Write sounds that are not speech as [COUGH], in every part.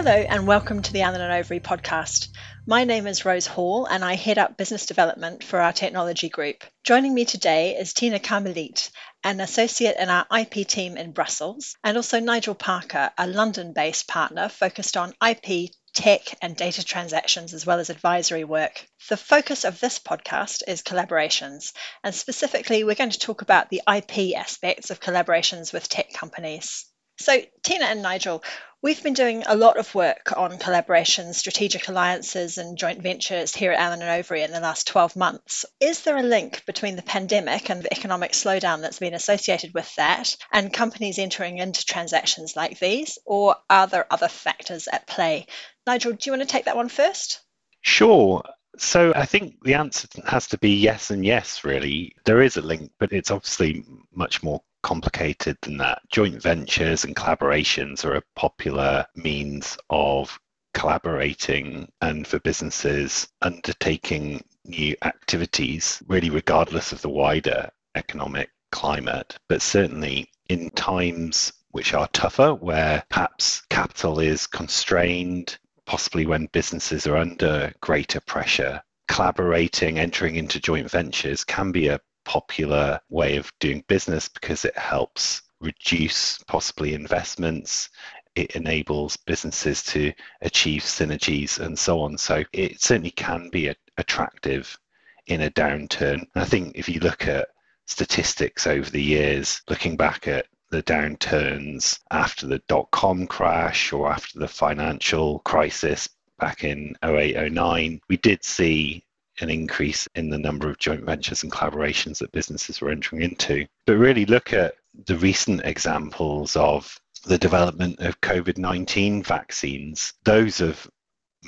Hello, and welcome to the Allen and Overy podcast. My name is Rose Hall, and I head up business development for our technology group. Joining me today is Tina Carmelit, an associate in our IP team in Brussels, and also Nigel Parker, a London based partner focused on IP, tech, and data transactions, as well as advisory work. The focus of this podcast is collaborations, and specifically, we're going to talk about the IP aspects of collaborations with tech companies. So, Tina and Nigel, we've been doing a lot of work on collaborations, strategic alliances, and joint ventures here at Allen and Overy in the last 12 months. Is there a link between the pandemic and the economic slowdown that's been associated with that and companies entering into transactions like these, or are there other factors at play? Nigel, do you want to take that one first? Sure. So I think the answer has to be yes and yes, really. There is a link, but it's obviously much more complicated than that. Joint ventures and collaborations are a popular means of collaborating and for businesses undertaking new activities, really, regardless of the wider economic climate. But certainly in times which are tougher, where perhaps capital is constrained, possibly when businesses are under greater pressure, collaborating, entering into joint ventures can be a popular way of doing business because it helps reduce possibly investments. It enables businesses to achieve synergies and so on. So it certainly can be a, attractive in a downturn. And I think if you look at statistics over the years, looking back at the downturns after the dot com crash or after the financial crisis back in 08 09, we did see an increase in the number of joint ventures and collaborations that businesses were entering into. But really look at the recent examples of the development of COVID 19 vaccines. Those have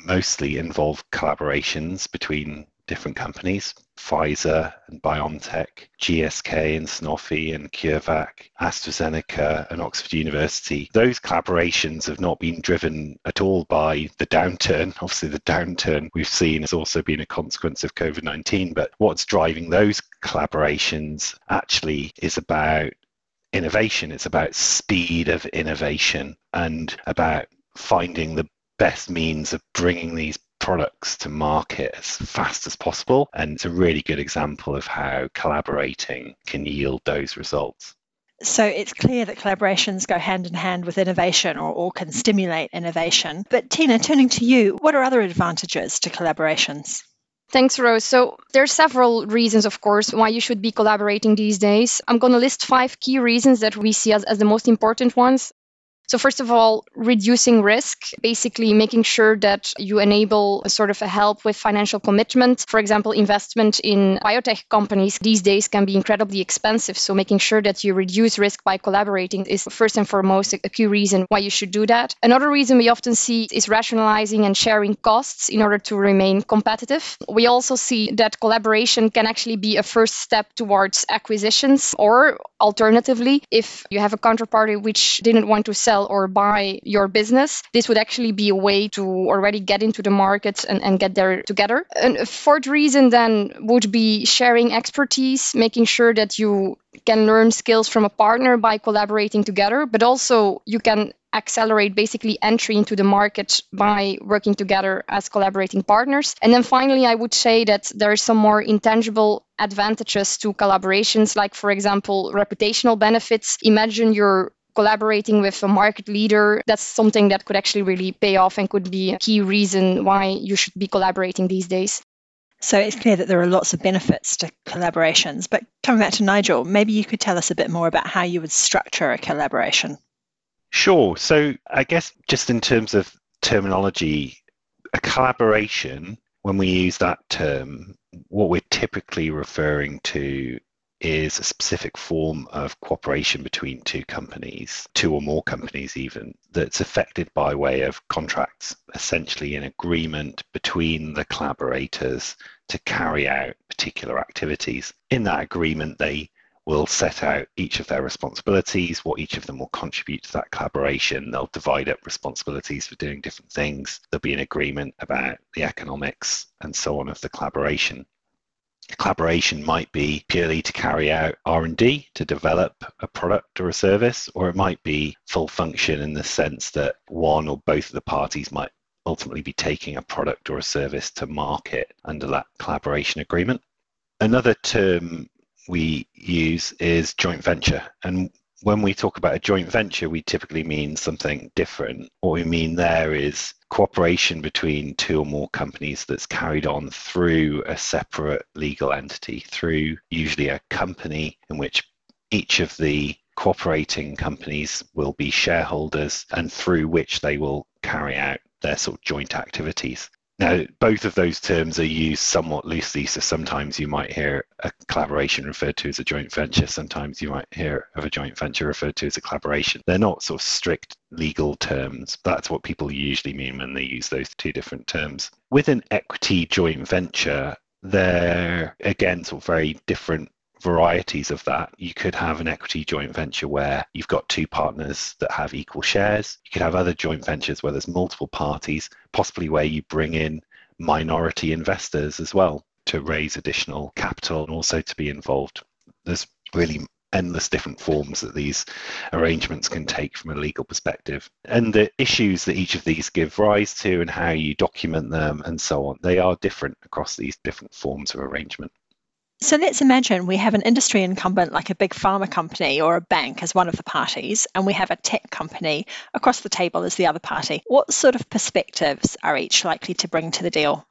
mostly involved collaborations between different companies Pfizer and BioNTech, GSK and Sanofi and CureVac, AstraZeneca and Oxford University. Those collaborations have not been driven at all by the downturn. [LAUGHS] Obviously, the downturn we've seen has also been a consequence of COVID 19, but what's driving those collaborations actually is about innovation. It's about speed of innovation and about finding the best means of bringing these products to market as fast as possible. And it's a really good example of how collaborating can yield those results. So it's clear that collaborations go hand in hand with innovation or, or can stimulate innovation. But Tina, turning to you, what are other advantages to collaborations? Thanks, Rose. So there are several reasons, of course, why you should be collaborating these days. I'm going to list five key reasons that we see as, as the most important ones. So first of all, reducing risk, basically making sure that you enable a sort of a help with financial commitment. For example, investment in biotech companies these days can be incredibly expensive. So making sure that you reduce risk by collaborating is first and foremost a key reason why you should do that. Another reason we often see is rationalizing and sharing costs in order to remain competitive. We also see that collaboration can actually be a first step towards acquisitions or alternatively, if you have a counterparty which didn't want to sell sell or buy your business, this would actually be a way to already get into the market and, and get there together. And a fourth reason then would be sharing expertise, making sure that you can learn skills from a partner by collaborating together, but also you can accelerate basically entry into the market by working together as collaborating partners. And then finally, I would say that there are some more intangible advantages to collaborations, like, for example, reputational benefits. Imagine you're collaborating with a market leader, that's something that could actually really pay off and could be a key reason why you should be collaborating these days. So it's clear that there are lots of benefits to collaborations. But coming back to Nigel, maybe you could tell us a bit more about how you would structure a collaboration. Sure. So I guess just in terms of terminology, a collaboration, when we use that term, what we're typically referring to is a specific form of cooperation between two companies, two or more companies even, that's affected by way of contracts, essentially an agreement between the collaborators to carry out particular activities. In that agreement, they will set out each of their responsibilities, what each of them will contribute to that collaboration. They'll divide up responsibilities for doing different things. There'll be an agreement about the economics and so on of the collaboration collaboration might be purely to carry out r&d to develop a product or a service or it might be full function in the sense that one or both of the parties might ultimately be taking a product or a service to market under that collaboration agreement. Another term we use is joint venture and when we talk about a joint venture, we typically mean something different. What we mean there is cooperation between two or more companies that's carried on through a separate legal entity, through usually a company in which each of the cooperating companies will be shareholders and through which they will carry out their sort of joint activities. Now, both of those terms are used somewhat loosely, so sometimes you might hear a collaboration referred to as a joint venture, sometimes you might hear of a joint venture referred to as a collaboration. They're not sort of strict legal terms. That's what people usually mean when they use those two different terms. With an equity joint venture, they're again sort of very different varieties of that. You could have an equity joint venture where you've got two partners that have equal shares. You could have other joint ventures where there's multiple parties, possibly where you bring in minority investors as well to raise additional capital and also to be involved. There's really endless different forms that these arrangements can take from a legal perspective. And the issues that each of these give rise to and how you document them and so on, they are different across these different forms of arrangement. So let's imagine we have an industry incumbent like a big pharma company or a bank as one of the parties, and we have a tech company across the table as the other party. What sort of perspectives are each likely to bring to the deal?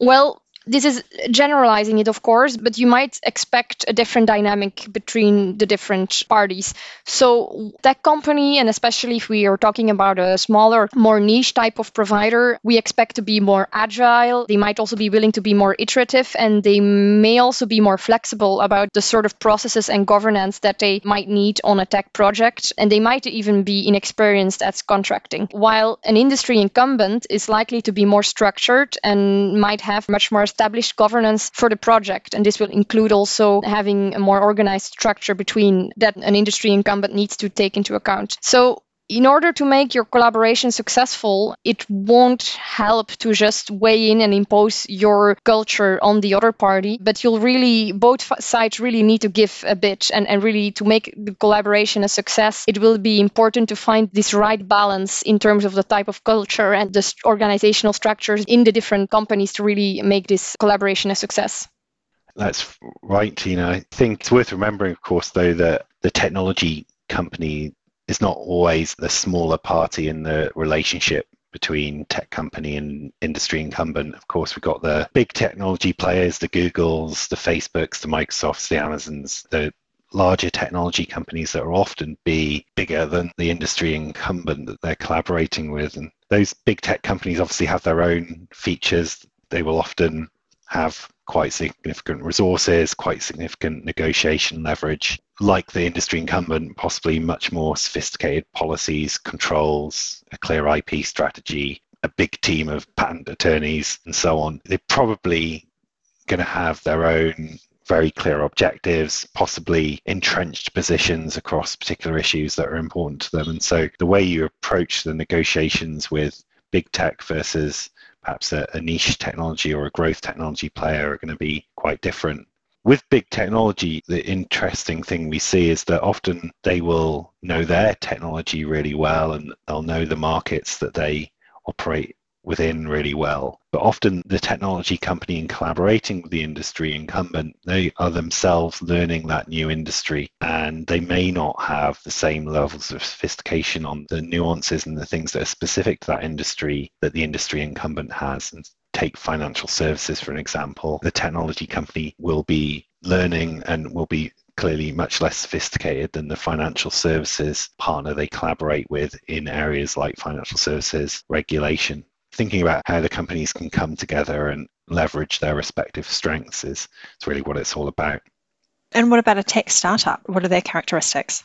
Well, this is generalizing it, of course, but you might expect a different dynamic between the different parties. So, tech company, and especially if we are talking about a smaller, more niche type of provider, we expect to be more agile. They might also be willing to be more iterative, and they may also be more flexible about the sort of processes and governance that they might need on a tech project. And they might even be inexperienced at contracting. While an industry incumbent is likely to be more structured and might have much more established governance for the project. And this will include also having a more organized structure between that an industry incumbent needs to take into account. So in order to make your collaboration successful, it won't help to just weigh in and impose your culture on the other party, but you'll really, both sides really need to give a bit and, and really to make the collaboration a success. It will be important to find this right balance in terms of the type of culture and the organizational structures in the different companies to really make this collaboration a success. That's right, Tina. I think it's worth remembering, of course, though, that the technology company is not always the smaller party in the relationship between tech company and industry incumbent. Of course, we've got the big technology players, the Googles, the Facebooks, the Microsofts, the Amazons, the larger technology companies that will often be bigger than the industry incumbent that they're collaborating with. And those big tech companies obviously have their own features. They will often have quite significant resources, quite significant negotiation leverage. Like the industry incumbent, possibly much more sophisticated policies, controls, a clear IP strategy, a big team of patent attorneys, and so on. They're probably going to have their own very clear objectives, possibly entrenched positions across particular issues that are important to them. And so the way you approach the negotiations with big tech versus perhaps a, a niche technology or a growth technology player are going to be quite different. With big technology, the interesting thing we see is that often they will know their technology really well and they'll know the markets that they operate within really well. But often the technology company in collaborating with the industry incumbent, they are themselves learning that new industry and they may not have the same levels of sophistication on the nuances and the things that are specific to that industry that the industry incumbent has. And take financial services for an example, the technology company will be learning and will be clearly much less sophisticated than the financial services partner they collaborate with in areas like financial services regulation thinking about how the companies can come together and leverage their respective strengths is, is really what it's all about. And what about a tech startup? What are their characteristics?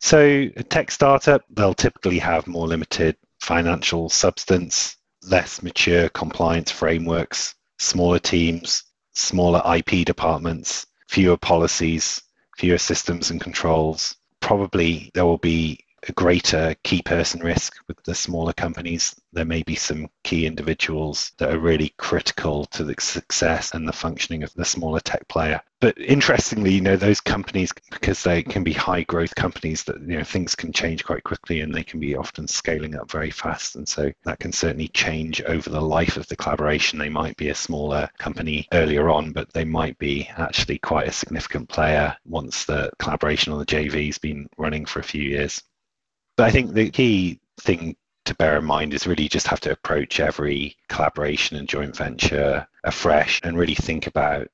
So, a tech startup, they'll typically have more limited financial substance, less mature compliance frameworks, smaller teams, smaller IP departments, fewer policies, fewer systems and controls. Probably there will be a greater key person risk with the smaller companies. There may be some key individuals that are really critical to the success and the functioning of the smaller tech player. But interestingly, you know, those companies, because they can be high growth companies, that you know things can change quite quickly and they can be often scaling up very fast. And so that can certainly change over the life of the collaboration. They might be a smaller company earlier on, but they might be actually quite a significant player once the collaboration on the JV's been running for a few years. But I think the key thing to bear in mind is really just have to approach every collaboration and joint venture afresh and really think about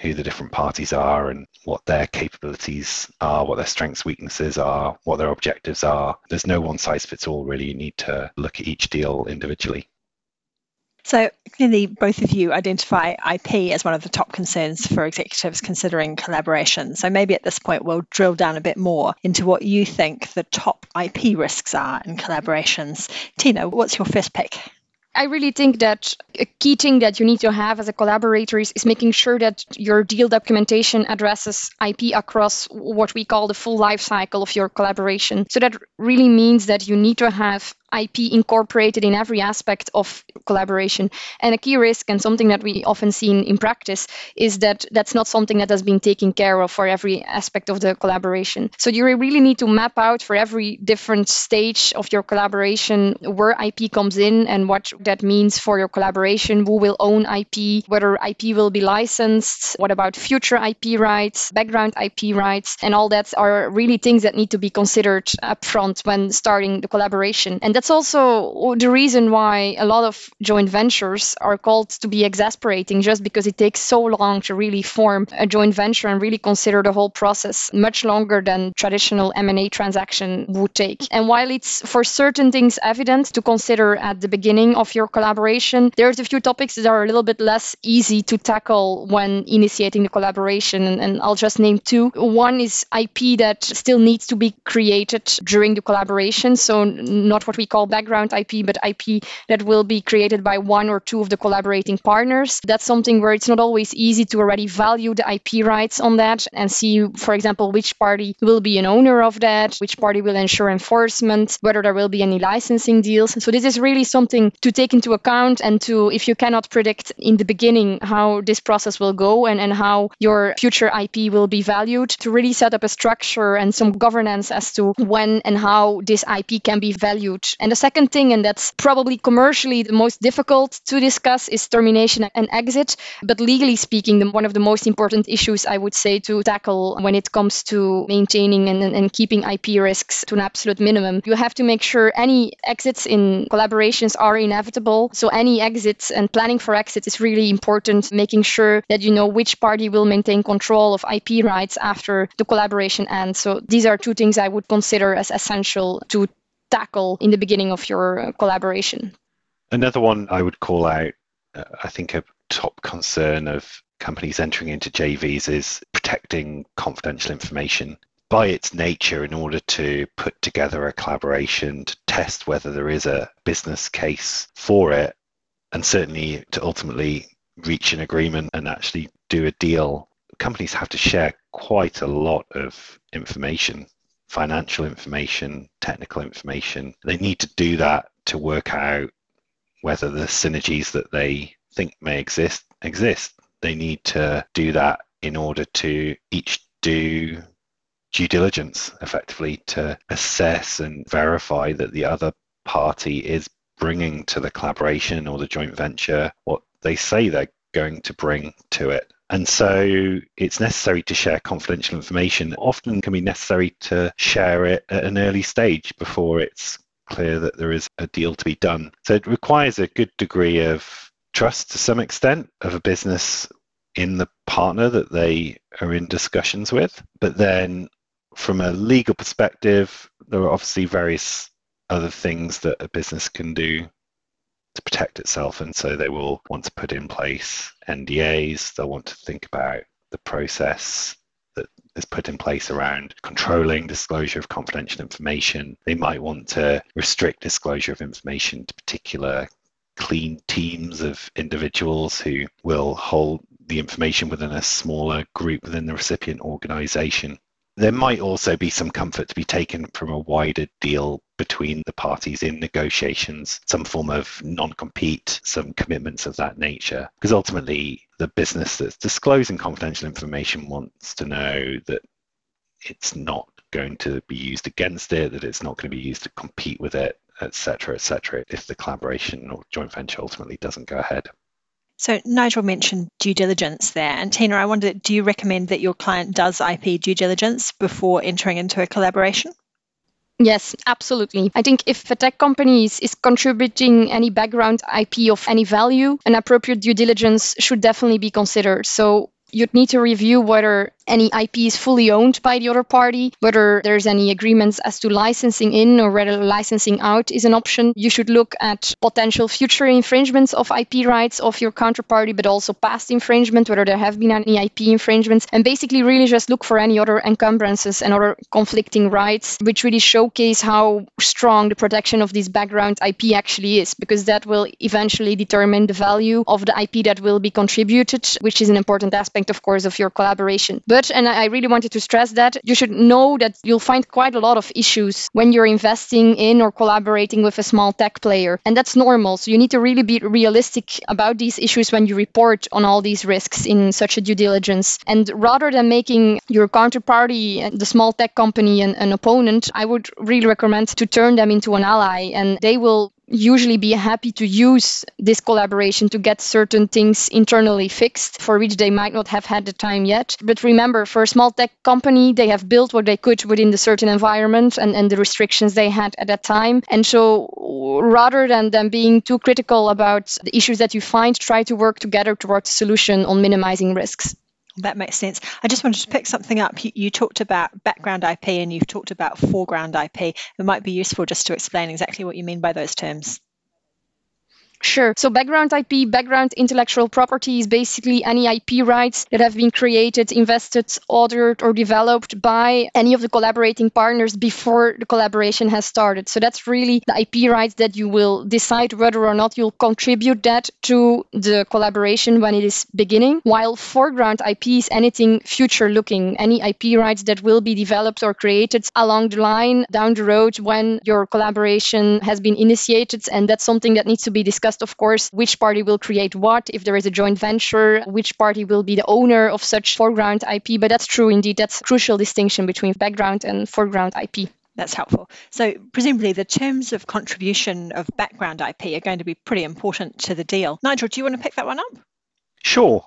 who the different parties are and what their capabilities are, what their strengths, weaknesses are, what their objectives are. There's no one size fits all, really. You need to look at each deal individually. So clearly, both of you identify IP as one of the top concerns for executives considering collaboration. So maybe at this point, we'll drill down a bit more into what you think the top IP risks are in collaborations. Tina, what's your first pick? I really think that a key thing that you need to have as a collaborator is, is, making sure that your deal documentation addresses IP across what we call the full life cycle of your collaboration. So that really means that you need to have IP incorporated in every aspect of collaboration. And a key risk and something that we often see in, practice is that that's not something that has been taken care of for every aspect of the collaboration. So you really need to map out for every different stage of your collaboration where IP comes in and what that means for your collaboration, who will own IP, whether IP will be licensed, what about future IP rights, background IP rights, and all that are really things that need to be considered upfront when starting the collaboration. And that's also the reason why a lot of joint ventures are called to be exasperating, just because it takes so long to really form a joint venture and really consider the whole process, much longer than traditional M&A transaction would take. And while it's for certain things evident to consider at the beginning of your collaboration, there's a few topics that are a little bit less easy to tackle when initiating the collaboration. And, and I'll just name two. One is IP that still needs to be created during the collaboration. So not what we call background IP, but IP that will be created by one or two of the collaborating partners. That's something where it's not always easy to already value the IP rights on that and see, for example, which party will be an owner of that, which party will ensure enforcement, whether there will be any licensing deals. So this is really something to take into account and to, if you cannot predict in the beginning how this process will go and, and how your future IP will be valued, to really set up a structure and some governance as to when and how this IP can be valued and the second thing, and that's probably commercially the most difficult to discuss, is termination and exit. But legally speaking, the, one of the most important issues I would say to tackle when it comes to maintaining and, and keeping IP risks to an absolute minimum, you have to make sure any exits in collaborations are inevitable. So any exits and planning for exit is really important, making sure that you know which party will maintain control of IP rights after the collaboration ends. So these are two things I would consider as essential to tackle in the beginning of your uh, collaboration. Another one I would call out, uh, I think a top concern of companies entering into JVs is protecting confidential information. By its nature, in order to put together a collaboration to test whether there is a business case for it, and certainly to ultimately reach an agreement and actually do a deal, companies have to share quite a lot of information financial information, technical information. They need to do that to work out whether the synergies that they think may exist exist. They need to do that in order to each do due diligence effectively to assess and verify that the other party is bringing to the collaboration or the joint venture what they say they're going to bring to it. And so it's necessary to share confidential information. Often can be necessary to share it at an early stage before it's clear that there is a deal to be done. So it requires a good degree of trust to some extent of a business in the partner that they are in discussions with. But then from a legal perspective, there are obviously various other things that a business can do to protect itself. And so they will want to put in place NDAs, they'll want to think about the process that is put in place around controlling disclosure of confidential information. They might want to restrict disclosure of information to particular clean teams of individuals who will hold the information within a smaller group within the recipient organization. There might also be some comfort to be taken from a wider deal between the parties in negotiations, some form of non compete, some commitments of that nature. Because ultimately, the business that's disclosing confidential information wants to know that it's not going to be used against it, that it's not going to be used to compete with it, etc., etc. if the collaboration or joint venture ultimately doesn't go ahead. So Nigel mentioned due diligence there, and Tina, I wonder, do you recommend that your client does IP due diligence before entering into a collaboration? Yes, absolutely. I think if a tech company is, is contributing any background IP of any value, an appropriate due diligence should definitely be considered. So you'd need to review whether any IP is fully owned by the other party, whether there's any agreements as to licensing in or whether licensing out is an option. You should look at potential future infringements of IP rights of your counterparty, but also past infringement, whether there have been any IP infringements, and basically really just look for any other encumbrances and other conflicting rights, which really showcase how strong the protection of this background IP actually is, because that will eventually determine the value of the IP that will be contributed, which is an important aspect, of course, of your collaboration. But but, and I really wanted to stress that, you should know that you'll find quite a lot of issues when you're investing in or collaborating with a small tech player. And that's normal. So you need to really be realistic about these issues when you report on all these risks in such a due diligence. And rather than making your counterparty, uh, the small tech company, an, an opponent, I would really recommend to turn them into an ally and they will usually be happy to use this collaboration to get certain things internally fixed for which they might not have had the time yet. But remember, for a small tech company, they have built what they could within the certain environment and, and the restrictions they had at that time. And so rather than them being too critical about the issues that you find, try to work together towards a solution on minimizing risks. That makes sense. I just wanted to pick something up. You, you, talked about background IP and you've talked about foreground IP. It might be useful just to explain exactly what you mean by those terms. Sure. So background IP, background intellectual property is basically any IP rights that have been created, invested, ordered, or developed by any of the collaborating partners before the collaboration has started. So that's really the IP rights that you will decide whether or not you'll contribute that to the collaboration when it is beginning. While foreground IP is anything future looking, any IP rights that will be developed or created along the line down the road when your collaboration has been initiated. And that's something that needs to be discussed discussed, of course, which party will create what, if there is a joint venture, which party will be the owner of such foreground IP. But that's true indeed. That's a crucial distinction between background and foreground IP. That's helpful. So, presumably, the terms of contribution of background IP are going to be pretty important to the deal. Nigel, do you want to pick that one up? Sure.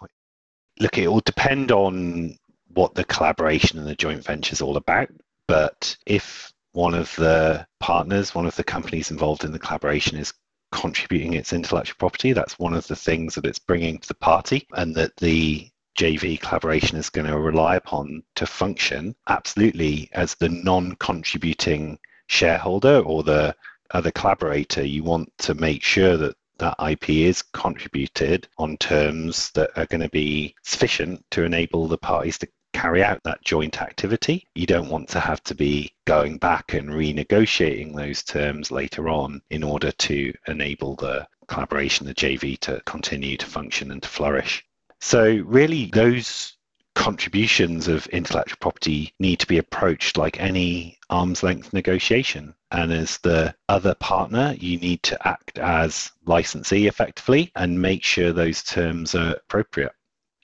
Look, it will depend on what the collaboration and the joint venture is all about. But if one of the partners, one of the companies involved in the collaboration is contributing its intellectual property. That's one of the things that it's bringing to the party, and that the JV collaboration is going to rely upon to function absolutely as the non contributing shareholder or the other collaborator. You want to make sure that that IP is contributed on terms that are going to be sufficient to enable the parties to carry out that joint activity. You don't want to have to be going back and renegotiating those terms later on in order to enable the collaboration, the JV, to continue to function and to flourish. So, really, those contributions of intellectual property need to be approached like any arm's length negotiation. And as the other partner, you need to act as licensee effectively and make sure those terms are appropriate.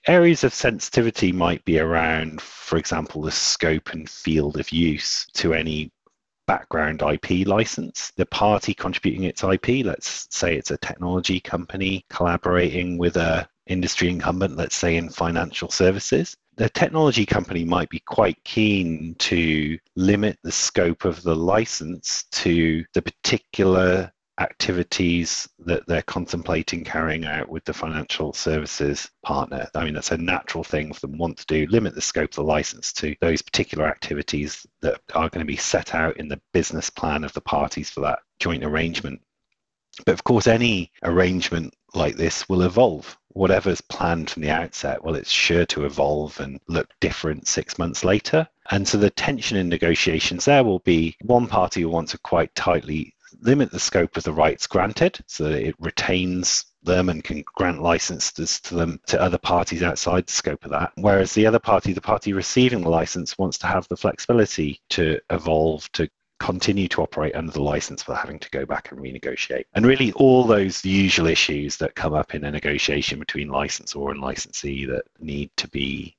Areas of sensitivity might be around, for example, the scope and field of use to any background IP license. The party contributing its IP, let's say it's a technology company collaborating with a industry incumbent, let's say in financial services. The technology company might be quite keen to limit the scope of the license to the particular activities that they're contemplating carrying out with the financial services partner. I mean, that's a natural thing for them want to do, limit the scope of the license to those particular activities that are going to be set out in the business plan of the parties for that joint arrangement. But of course, any arrangement like this will evolve. Whatever's planned from the outset, well, it's sure to evolve and look different six months later. And so the tension in negotiations there will be one party who wants to quite tightly limit the scope of the rights granted so that it retains them and can grant licenses to them to other parties outside the scope of that. Whereas the other party, the party receiving the license, wants to have the flexibility to evolve to continue to operate under the license without having to go back and renegotiate. And really, all those usual issues that come up in a negotiation between licensor and licensee that need to be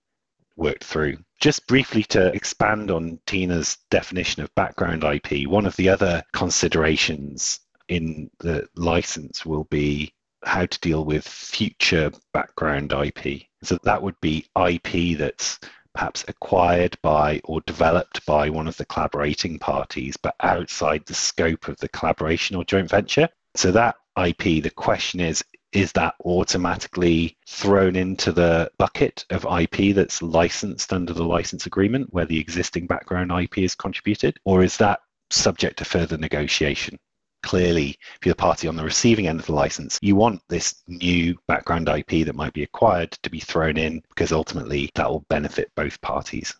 worked through. Just briefly to expand on Tina's definition of background IP, one of the other considerations in the license will be how to deal with future background IP. So that would be IP that's perhaps acquired by or developed by one of the collaborating parties, but outside the scope of the collaboration or joint venture. So that IP, the question is, is that automatically thrown into the bucket of IP that's licensed under the license agreement where the existing background IP is contributed? Or is that subject to further negotiation? clearly, if you're the party on the receiving end of the license, you want this new background IP that might be acquired to be thrown in because ultimately that will benefit both parties.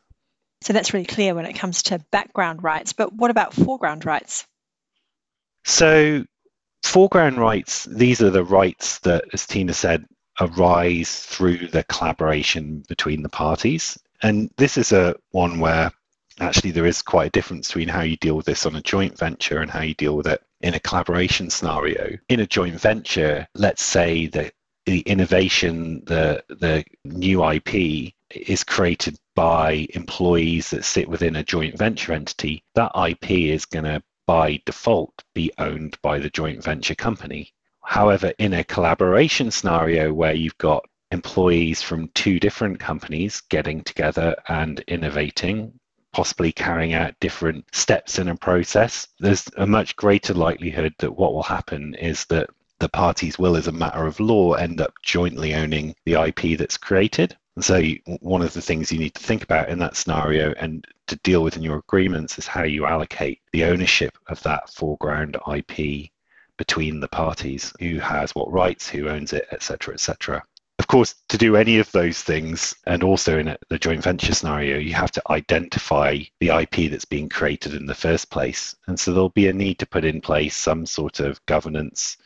So that's really clear when it comes to background rights. But what about foreground rights? So, foreground rights, these are the rights that, as Tina said, arise through the collaboration between the parties. And this is a one where actually there is quite a difference between how you deal with this on a joint venture and how you deal with it in a collaboration scenario. In a joint venture, let's say that the innovation, the the new IP is created by employees that sit within a joint venture entity. That IP is going to by default be owned by the joint venture company. However, in a collaboration scenario where you've got employees from two different companies getting together and innovating possibly carrying out different steps in a process, there's a much greater likelihood that what will happen is that the parties will, as a matter of law, end up jointly owning the IP that's created. And so, one of the things you need to think about in that scenario and to deal with in your agreements is how you allocate the ownership of that foreground IP between the parties who has what rights, who owns it, etc., etc. Of course, to do any of those things, and also in a, the joint venture scenario, you have to identify the IP that's being created in the first place. And so there'll be a need to put in place some sort of governance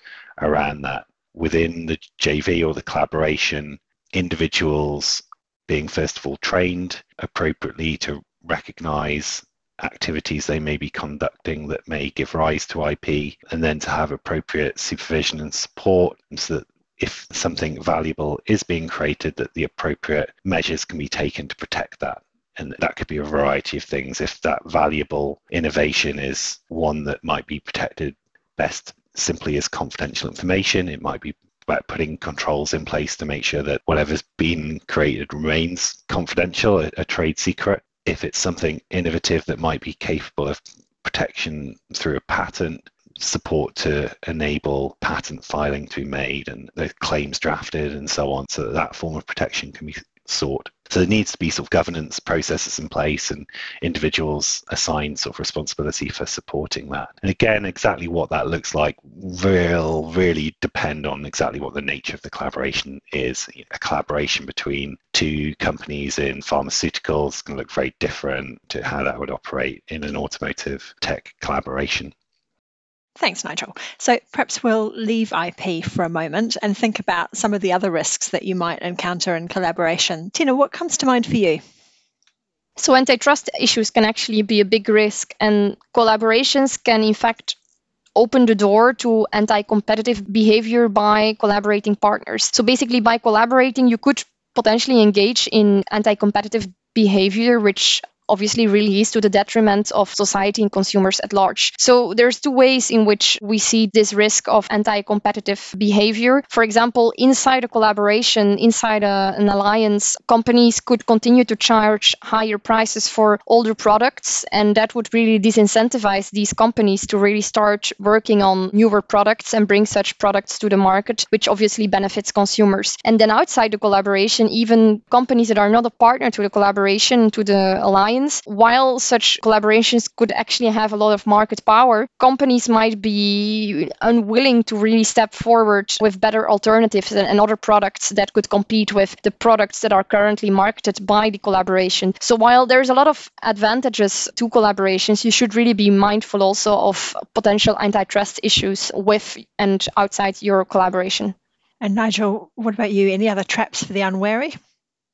around that within the JV or the collaboration, individuals being first of all trained appropriately to recognize activities they may be conducting that may give rise to IP, and then to have appropriate supervision and support so that if something valuable is being created, that the appropriate measures can be taken to protect that. And that could be a variety of things. If that valuable innovation is one that might be protected best simply as confidential information, it might be about putting controls in place to make sure that whatever's been created remains confidential, a, a trade secret. If it's something innovative that might be capable of protection through a patent, support to enable patent filing to be made and the claims drafted and so on, so that that form of protection can be sought. So there needs to be sort of governance processes in place and individuals assigned sort of responsibility for supporting that. And again, exactly what that looks like will really depend on exactly what the nature of the collaboration is. A collaboration between two companies in pharmaceuticals can look very different to how that would operate in an automotive tech collaboration. Thanks, Nigel. So perhaps we'll leave IP for a moment and think about some of the other risks that you might encounter in collaboration. Tina, what comes to mind for you? So, antitrust issues can actually be a big risk, and collaborations can, in fact, open the door to anti competitive behavior by collaborating partners. So, basically, by collaborating, you could potentially engage in anti competitive behavior, which obviously really is to the detriment of society and consumers at large. So there's two ways in which we see this risk of anti-competitive behavior. For example, inside a collaboration, inside a, an alliance, companies could continue to charge higher prices for older products, and that would really disincentivize these companies to really start working on newer products and bring such products to the market, which obviously benefits consumers. And then outside the collaboration, even companies that are not a partner to the collaboration, to the alliance, While such collaborations could actually have a lot of market power, companies might be unwilling to really step forward with better alternatives and, and other products that could compete with the products that are currently marketed by the collaboration. So while there's a lot of advantages to collaborations, you should really be mindful also of potential antitrust issues with and outside your collaboration. And Nigel, what about you? Any other traps for the unwary?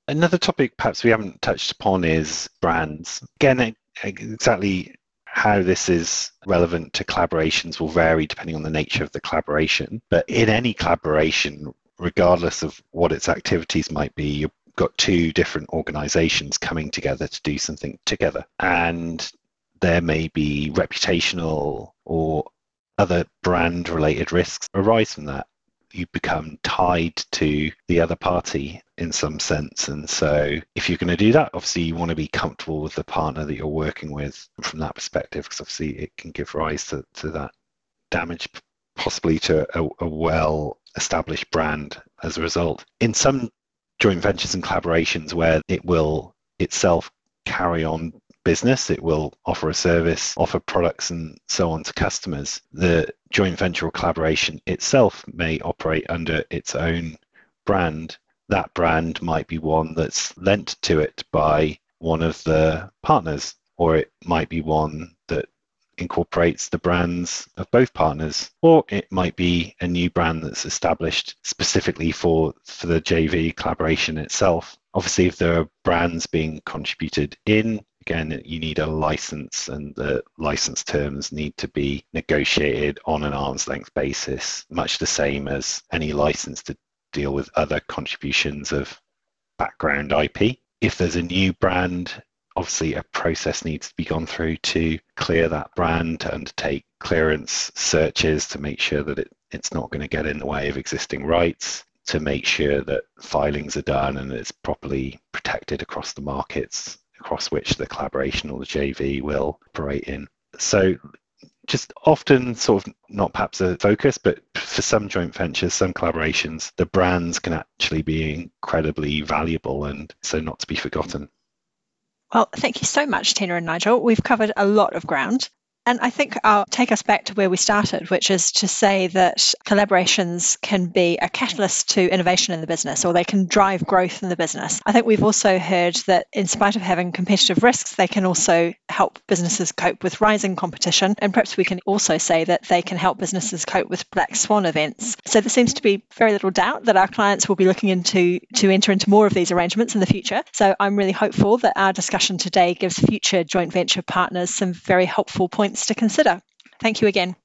Another topic perhaps we haven't touched upon is brands. Again, exactly how this is relevant to collaborations will vary depending on the nature of the collaboration. But in any collaboration, regardless of what its activities might be, you've got two different organizations coming together to do something together. And there may be reputational or other brand related risks arise from that you become tied to the other party in some sense. And so, if you're going to do that, obviously you want to be comfortable with the partner that you're working with from that perspective, because obviously it can give rise to, to that damage, possibly to a, a well established brand as a result. In some joint ventures and collaborations where it will itself carry on business, it will offer a service, offer products, and so on to customers. The joint venture or collaboration itself may operate under its own brand. That brand might be one that's lent to it by one of the partners, or it might be one that incorporates the brands of both partners, or it might be a new brand that's established specifically for, for the JV collaboration itself. Obviously, if there are brands being contributed in, again, you need a license, and the license terms need to be negotiated on an arm's length basis, much the same as any license to deal with other contributions of background IP. If there's a new brand, obviously a process needs to be gone through to clear that brand, to undertake clearance searches to make sure that it, it's not going to get in the way of existing rights to make sure that filings are done and it's properly protected across the markets across which the collaboration or the JV will operate in. So just often sort of not perhaps a focus, but for some joint ventures, some collaborations, the brands can actually be incredibly valuable and so not to be forgotten. Well, thank you so much, Tina and Nigel. We've covered a lot of ground. And I think I'll take us back to where we started, which is to say that collaborations can be a catalyst to innovation in the business or they can drive growth in the business. I think we've also heard that in spite of having competitive risks, they can also help businesses cope with rising competition. And perhaps we can also say that they can help businesses cope with black swan events. So there seems to be very little doubt that our clients will be looking into to enter into more of these arrangements in the future. So I'm really hopeful that our discussion today gives future joint venture partners some very helpful points to consider. Thank you again.